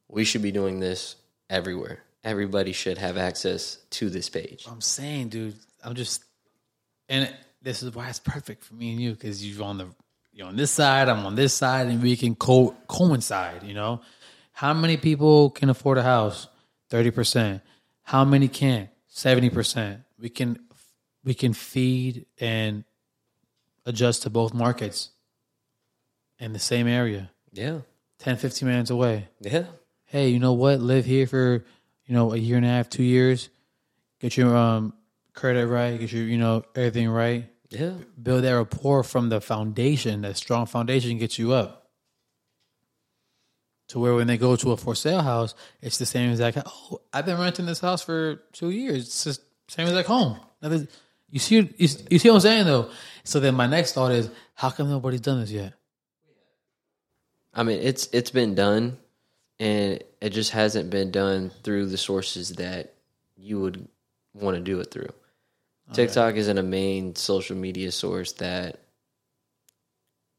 We should be doing this everywhere. Everybody should have access to this page.
I'm saying, dude, I'm just, and this is why it's perfect for me and you because you're on the, you're on this side, I'm on this side, and we can co- coincide. You know, how many people can afford a house? Thirty percent. How many can't? Seventy percent. We can, we can feed and adjust to both markets in the same area,
Yeah.
10, 15 minutes away
Yeah.
hey, you know what? Live here for you know a year and a half, two years. Get your um credit right. Get your you know everything right.
Yeah.
Build that rapport from the foundation. That strong foundation gets you up to where when they go to a for sale house, it's the same exact. Oh, I've been renting this house for two years. It's just same as like home. You see, you, you see what I'm saying though. So then my next thought is, how come nobody's done this yet?
I mean, it's it's been done, and it just hasn't been done through the sources that you would want to do it through. TikTok isn't a main social media source that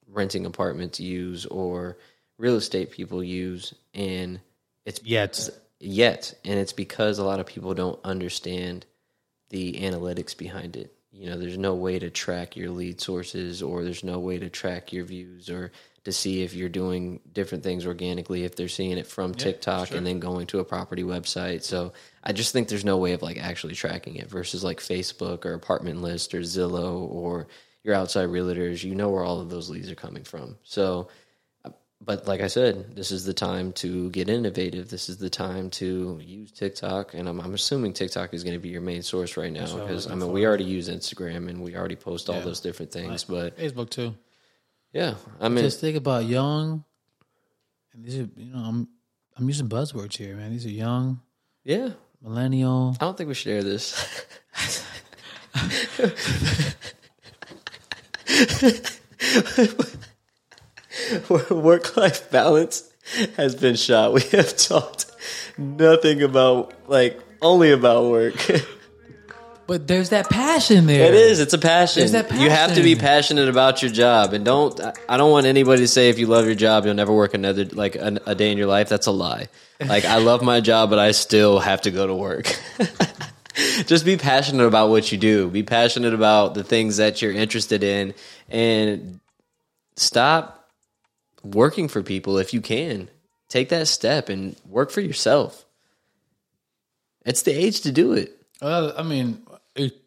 renting apartments use or real estate people use, and it's
Yet,
yet, and it's because a lot of people don't understand the analytics behind it. You know, there's no way to track your lead sources, or there's no way to track your views, or to see if you're doing different things organically if they're seeing it from TikTok and then going to a property website. So I just think there's no way of like actually tracking it versus like Facebook or Apartment List or Zillow or your outside realtors. You know where all of those leads are coming from. So uh, but like I said, this is the time to get innovative. This is the time to use TikTok, and I'm, I'm assuming TikTok is going to be your main source right now because I mean we already use Instagram and we already post all
Yeah.
those different things. But
Facebook too.
Yeah, I mean,
just think about young and these are you know i'm i'm using buzzwords here man these are young
yeah,
millennial.
I don't think we should air this. Work life balance has been shot. We have talked nothing about, like, only about work.
But there's that passion there.
It is. It's a passion.
There's that
You have to be passionate about your job, and don't. I- I don't want anybody to say if you love your job, you'll never work another like a, a day in your life. That's a lie. Like I love my job, but I still have to go to work. Just be passionate about what you do. Be passionate about the things that you're interested in, and stop working for people if you can. Take that step and work for yourself. It's the age to do it.
Uh, I mean, are you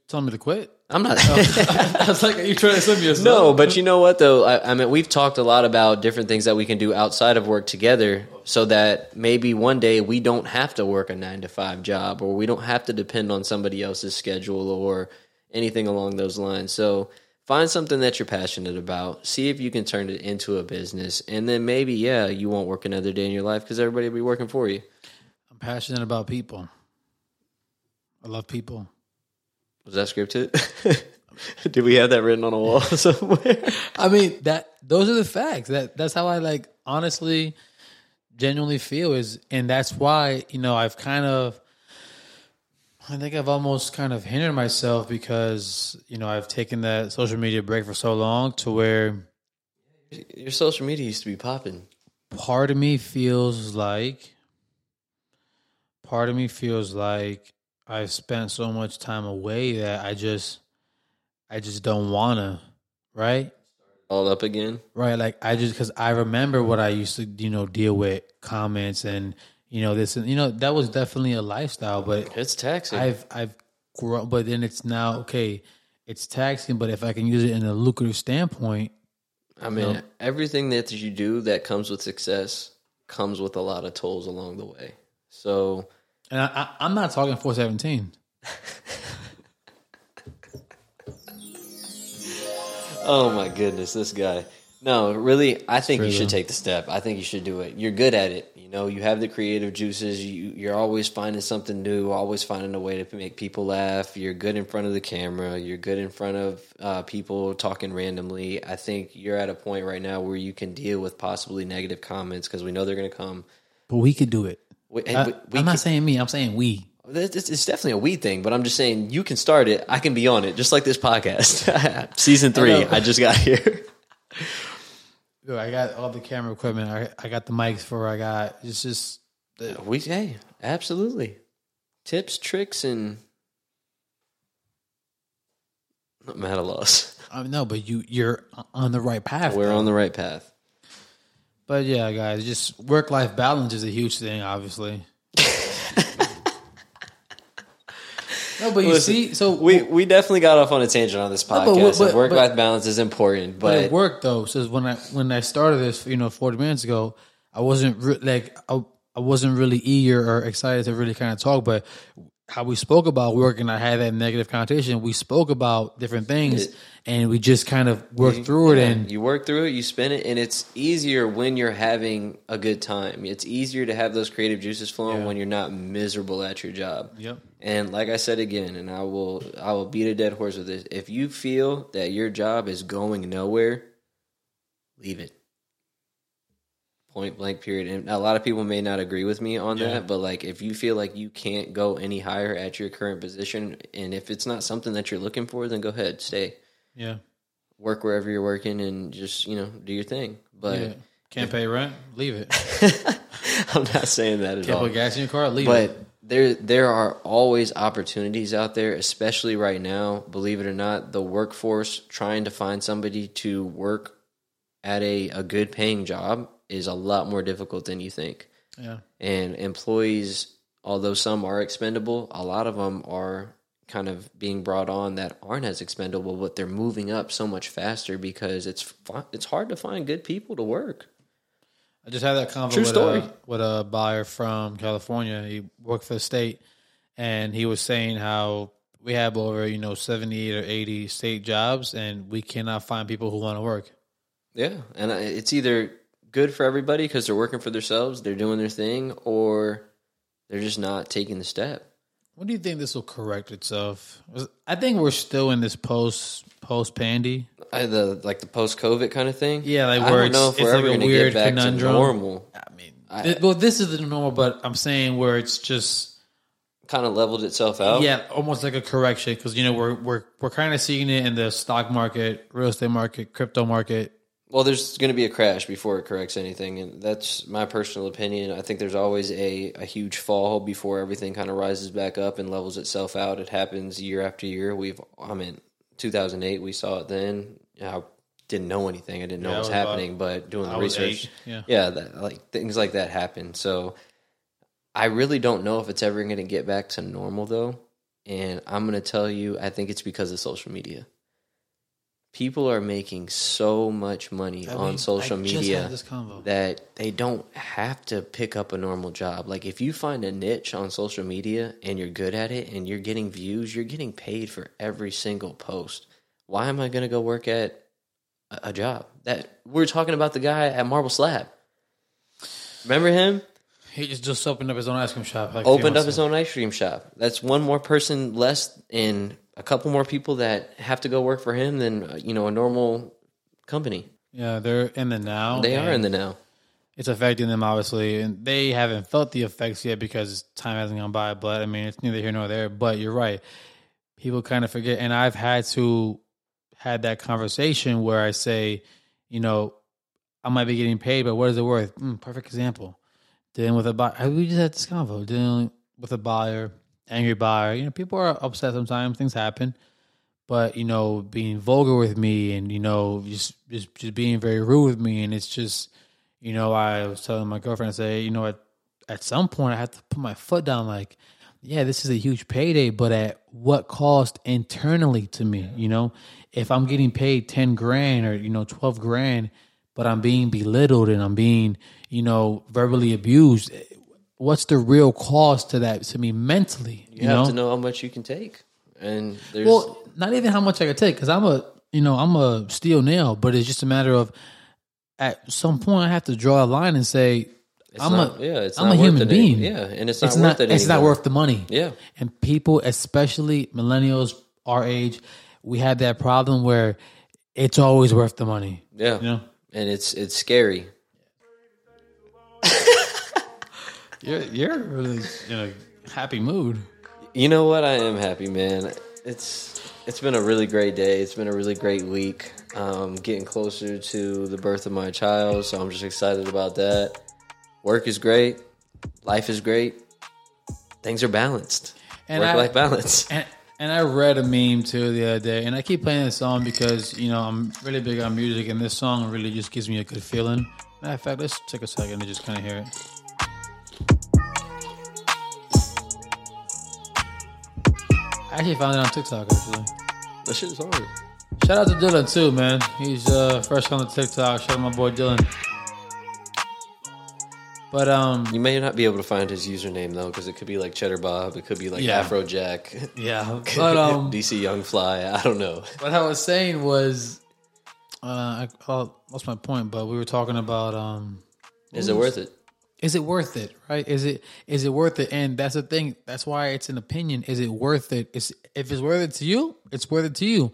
telling me to quit?
I'm not. Oh.
I was like, are you trying to send me a
No, but you know what though? I, I mean, we've talked a lot about different things that we can do outside of work together, so that maybe one day we don't have to work a nine to five job, or we don't have to depend on somebody else's schedule or anything along those lines. So find something that you're passionate about. See if you can turn it into a business, and then maybe yeah, you won't work another day in your life because everybody will be working for you.
I'm passionate about people. I love people.
Was that scripted? Did we have that written on a wall somewhere?
I mean that those are the facts. That that's how I like honestly, genuinely feel is, and that's why you know I've kind of, I think I've almost kind of hindered myself because you know I've taken that social media break for so long to where
Your social media used to be popping.
part of me feels like, part of me feels like I've spent so much time away that I just, I just don't wanna, right?
All up again.
Right, like I just because I remember what I used to, you know, deal with comments and you know this and you know that was definitely a lifestyle. But
It's taxing.
I've I've grown, but then it's now okay. It's taxing, but if I can use it in a lucrative standpoint,
I mean, everything that you do that comes with success comes with a lot of tolls along the way. So,
and I, I, I'm not talking 417.
oh my goodness, this guy. No, really, I think you should
though.
take the step. I think you should do it. You're good at it. You know, you have the creative juices. You, you're always finding something new, always finding a way to make people laugh. You're good in front of the camera. You're good in front of uh, people talking randomly. I think you're at a point right now where you can deal with possibly negative comments because we know they're going to come.
But we could do it.
We,
I,
we- we
I'm not
can-
saying me. I'm saying we.
It's, it's- definitely a we thing, but I'm just saying you can start it. I can be on it, just like this podcast. Season three,
know.
I, just got here.
Yo, I got all the camera equipment. I, I got the mics for. I got it's just
we, hey, absolutely. Tips, tricks, and I'm at a loss.
I know, but you you're on the right path.
We're
though.
on the right path.
But yeah, guys, just work life balance is a huge thing, obviously. no, but you
Listen,
see, so
We we definitely got off on a tangent on this podcast.
but-
Work life balance is important,
but
but
it worked though. Says when I when I started this, you know, forty minutes ago, I wasn't re- like I, I wasn't really eager or excited to really kind of talk, but how we spoke about work and I had that negative connotation. We spoke about different things, and we just kind of worked through it. And
you work through it, you spin it, and it's easier when you're having a good time. It's easier to have those creative juices flowing
Yeah.
when you're not miserable at your job.
Yep.
And like I said again, and I will I will beat a dead horse with this. If you feel that your job is going nowhere, leave it. Point blank period. And a lot of people may not agree with me on
Yeah.
that, but like if you feel like you can't go any higher at your current position and if it's not something that you're looking for, then go ahead, stay.
yeah,
Work wherever you're working and just, you know, do your thing. But
yeah. can't pay rent, leave it.
I'm not saying that at
Can't
all.
put gas in your car, leave
But
it.
But there there are always opportunities out there, especially right now. Believe it or not, the workforce trying to find somebody to work at a, a good paying job is a lot more difficult than you think.
Yeah.
And employees, although some are expendable, a lot of them are kind of being brought on that aren't as expendable, but they're moving up so much faster because it's it's hard to find good people to work.
I just had that convo
True
with a, with a buyer from California. He worked for the state, and he was saying how we have over you know seventy or eighty state jobs, and we cannot find people who want to work.
Yeah, and it's either good for everybody because they're working for themselves, they're doing their thing, or they're just not taking the step.
When do you think this will correct itself? I think we're still in this post post pandy.
The like the post COVID kind of thing.
Yeah, like
I
where
don't know
it's-
if we're ever
a
going to
weird
get back
conundrum.
to normal.
I mean, th- well, this is the normal, but I'm saying where it's just
Kind of leveled itself out.
yeah, almost like a correction because you know we're we're we're kind of seeing it in the stock market, real estate market, crypto market.
Well, there's going to be a crash before it corrects anything, and that's my personal opinion. I think there's always a, a huge fall before everything kind of rises back up and levels itself out. It happens year after year. We've, I mean, 2008, we saw it then. I didn't know anything. I didn't know
Yeah,
what was
was about-
happening, but doing the research,
yeah.
yeah, that, like things like that happen. So I really don't know if it's ever going to get back to normal, though. And I'm going to tell you, I think it's because of social media. People are making so much money
I
on
mean,
social
I
media that they don't have to pick up a normal job. Like if you find a niche on social media and you're good at it and you're getting views, you're getting paid for every single post. Why am I going to go work at a, job? That we're talking about the guy at Marble Slab. Remember him?
He just just opened up his own ice cream shop. Like
Opened up his own ice cream shop. That's one more person less and a couple more people that have to go work for him than uh, you know a normal company.
Yeah, they're in the now.
They are in the now.
It's affecting them obviously, and they haven't felt the effects yet because time hasn't gone by. But I mean, it's neither here nor there. But you're right. People kind of forget, and I've had to had that conversation where I say, you know, I might be getting paid, but what is it worth? Mm, perfect example. Dealing with a buyer, we just had this convo. Dealing with a buyer, angry buyer. You know, people are upset sometimes. Things happen but you know being vulgar with me and you know just just just being very rude with me and it's just you know i was telling my girlfriend i say you know at at some point i have to put my foot down like yeah this is a huge payday but at what cost internally to me you know if i'm getting paid 10 grand or you know 12 grand but i'm being belittled and i'm being you know verbally abused what's the real cost to that to me mentally you,
You have
know
to know how much you can take, and there's
well, not even how much I can take because I'm a you know I'm a steel nail, but it's just a matter of at some point I have to draw a line and say
It's
I'm
not,
a
yeah, it's
I'm
not
a
worth
human
it
being.
any- yeah, and it's not
it's
worth
not
it.
it's not worth the money.
Yeah,
and people, especially millennials our age, we have that problem where it's always worth the money.
yeah,
You know,
and it's it's scary.
You're you're really in a happy mood.
You know what? I am happy, man. It's it's been a really great day. It's been a really great week. Um, getting closer to the birth of my child, so I'm just excited about that. Work is great. Life is great. Things are balanced.
And
Work life balance.
And and I read a meme too the other day, and I keep playing this song because you know I'm really big on music, and this song really just gives me a good feeling. Matter of fact, let's take a second to just kind of hear it. I actually found it on TikTok. Actually,
That shit is hard.
shout out to Dylan too, man. He's uh, fresh on the TikTok. Shout out my boy Dylan. But um,
You may not be able to find his username though, because it could be like Cheddar Bob. It could be like
Yeah.
Afrojack.
yeah. But um,
DC Young Fly. I don't know.
What I was saying was, uh, I, I lost my point, but we were talking about, um,
Is it worth it?
Is it worth it? Right? Is it is it worth it? And that's the thing. That's why it's an opinion. Is it worth it? It's, if it's worth it to you, it's worth it to you.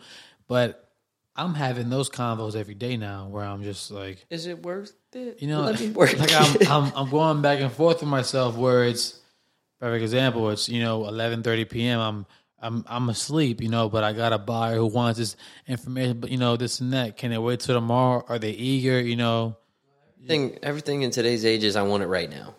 But I'm having those convos every day now, where I'm just like,
Is it worth it?
you know,
Let me work
like I'm, I'm I'm going back and forth with myself. Where it's perfect example. It's you know 11:30 p.m. I'm I'm I'm asleep, you know, but I got a buyer who wants this information, but you know this and that. Can they wait till tomorrow? Are they eager? You know,
Everything, everything in today's age is I want it right now.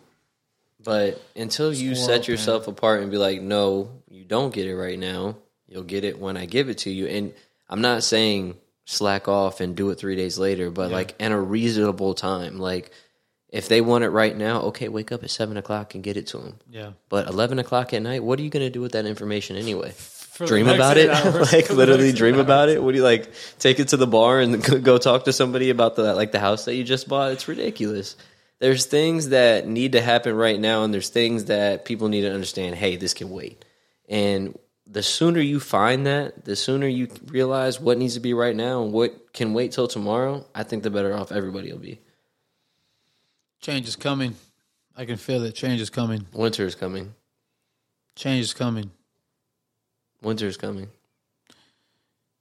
But until you
Squirrel,
set yourself apart and be like, no, you don't get it right now. You'll get it when I give it to you. And I'm not saying slack off and do it three days later, but like in a reasonable time. Like if they want it right now, okay, wake up at seven o'clock and get it to them.
yeah.
But eleven o'clock at night, what are you going to do with that information anyway?
The
dream
next
about
eight
it,
hours.
like literally
next eight
dream
hours.
about it. What do you like? Take it to the bar and go- go talk to somebody about the like the house that you just bought. It's ridiculous. There's things that need to happen right now, and there's things that people need to understand. Hey, this can wait. And the sooner you find that, the sooner you realize what needs to be right now and what can wait till tomorrow. I think the better off everybody will be.
Change is coming. I can feel it. Change is coming.
Winter is coming.
Change is coming.
Winter's coming.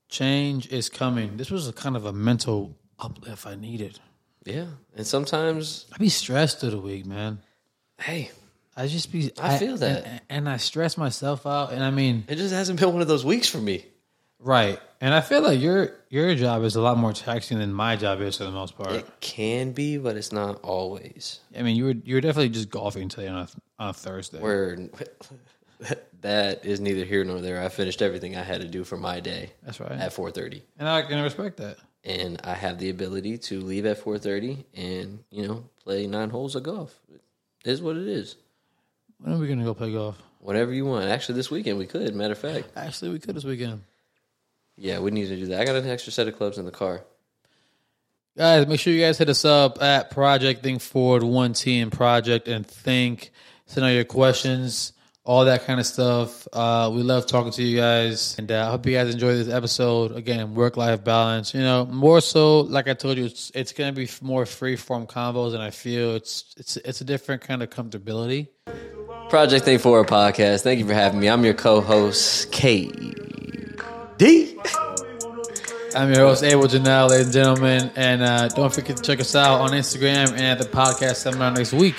Change is coming. This was a kind of a mental uplift I needed.
Yeah, and sometimes,
I be stressed through the week, man.
hey,
I just be.
I feel that.
and, and I stress myself out. And I mean,
it just hasn't been one of those weeks for me.
right. And I feel like your your job is a lot more taxing than my job is for the most part.
It can be, but it's not always.
I mean, you were you were definitely just golfing today on a on a Thursday.
Where that is neither here nor there. I finished everything I had to do for my day
That's right.
at four thirty.
and I can respect that.
and I have the ability to leave at four thirty and you know play nine holes of golf. It is what it is.
When are we gonna go play golf?
Whatever you want. Actually, this weekend we could. Matter of fact,
Actually, we could this weekend.
yeah, we need to do that. I got an extra set of clubs in the car.
Guys, make sure you guys hit us up at Project Think Forward One Team Project and Think. Send all your questions, all that kind of stuff. Uh, we love talking to you guys, and uh, I hope you guys enjoy this episode. Again, work life balance. You know, more so, like I told you, it's it's gonna be more free form combos, and I feel it's it's it's a different kind of comfortability.
Project Think Forward podcast. Thank you for having me. I'm your co-host KD.
I'm your host, Abel Janelle, ladies and gentlemen, and uh, don't forget to check us out on Instagram and at the podcast seminar next week.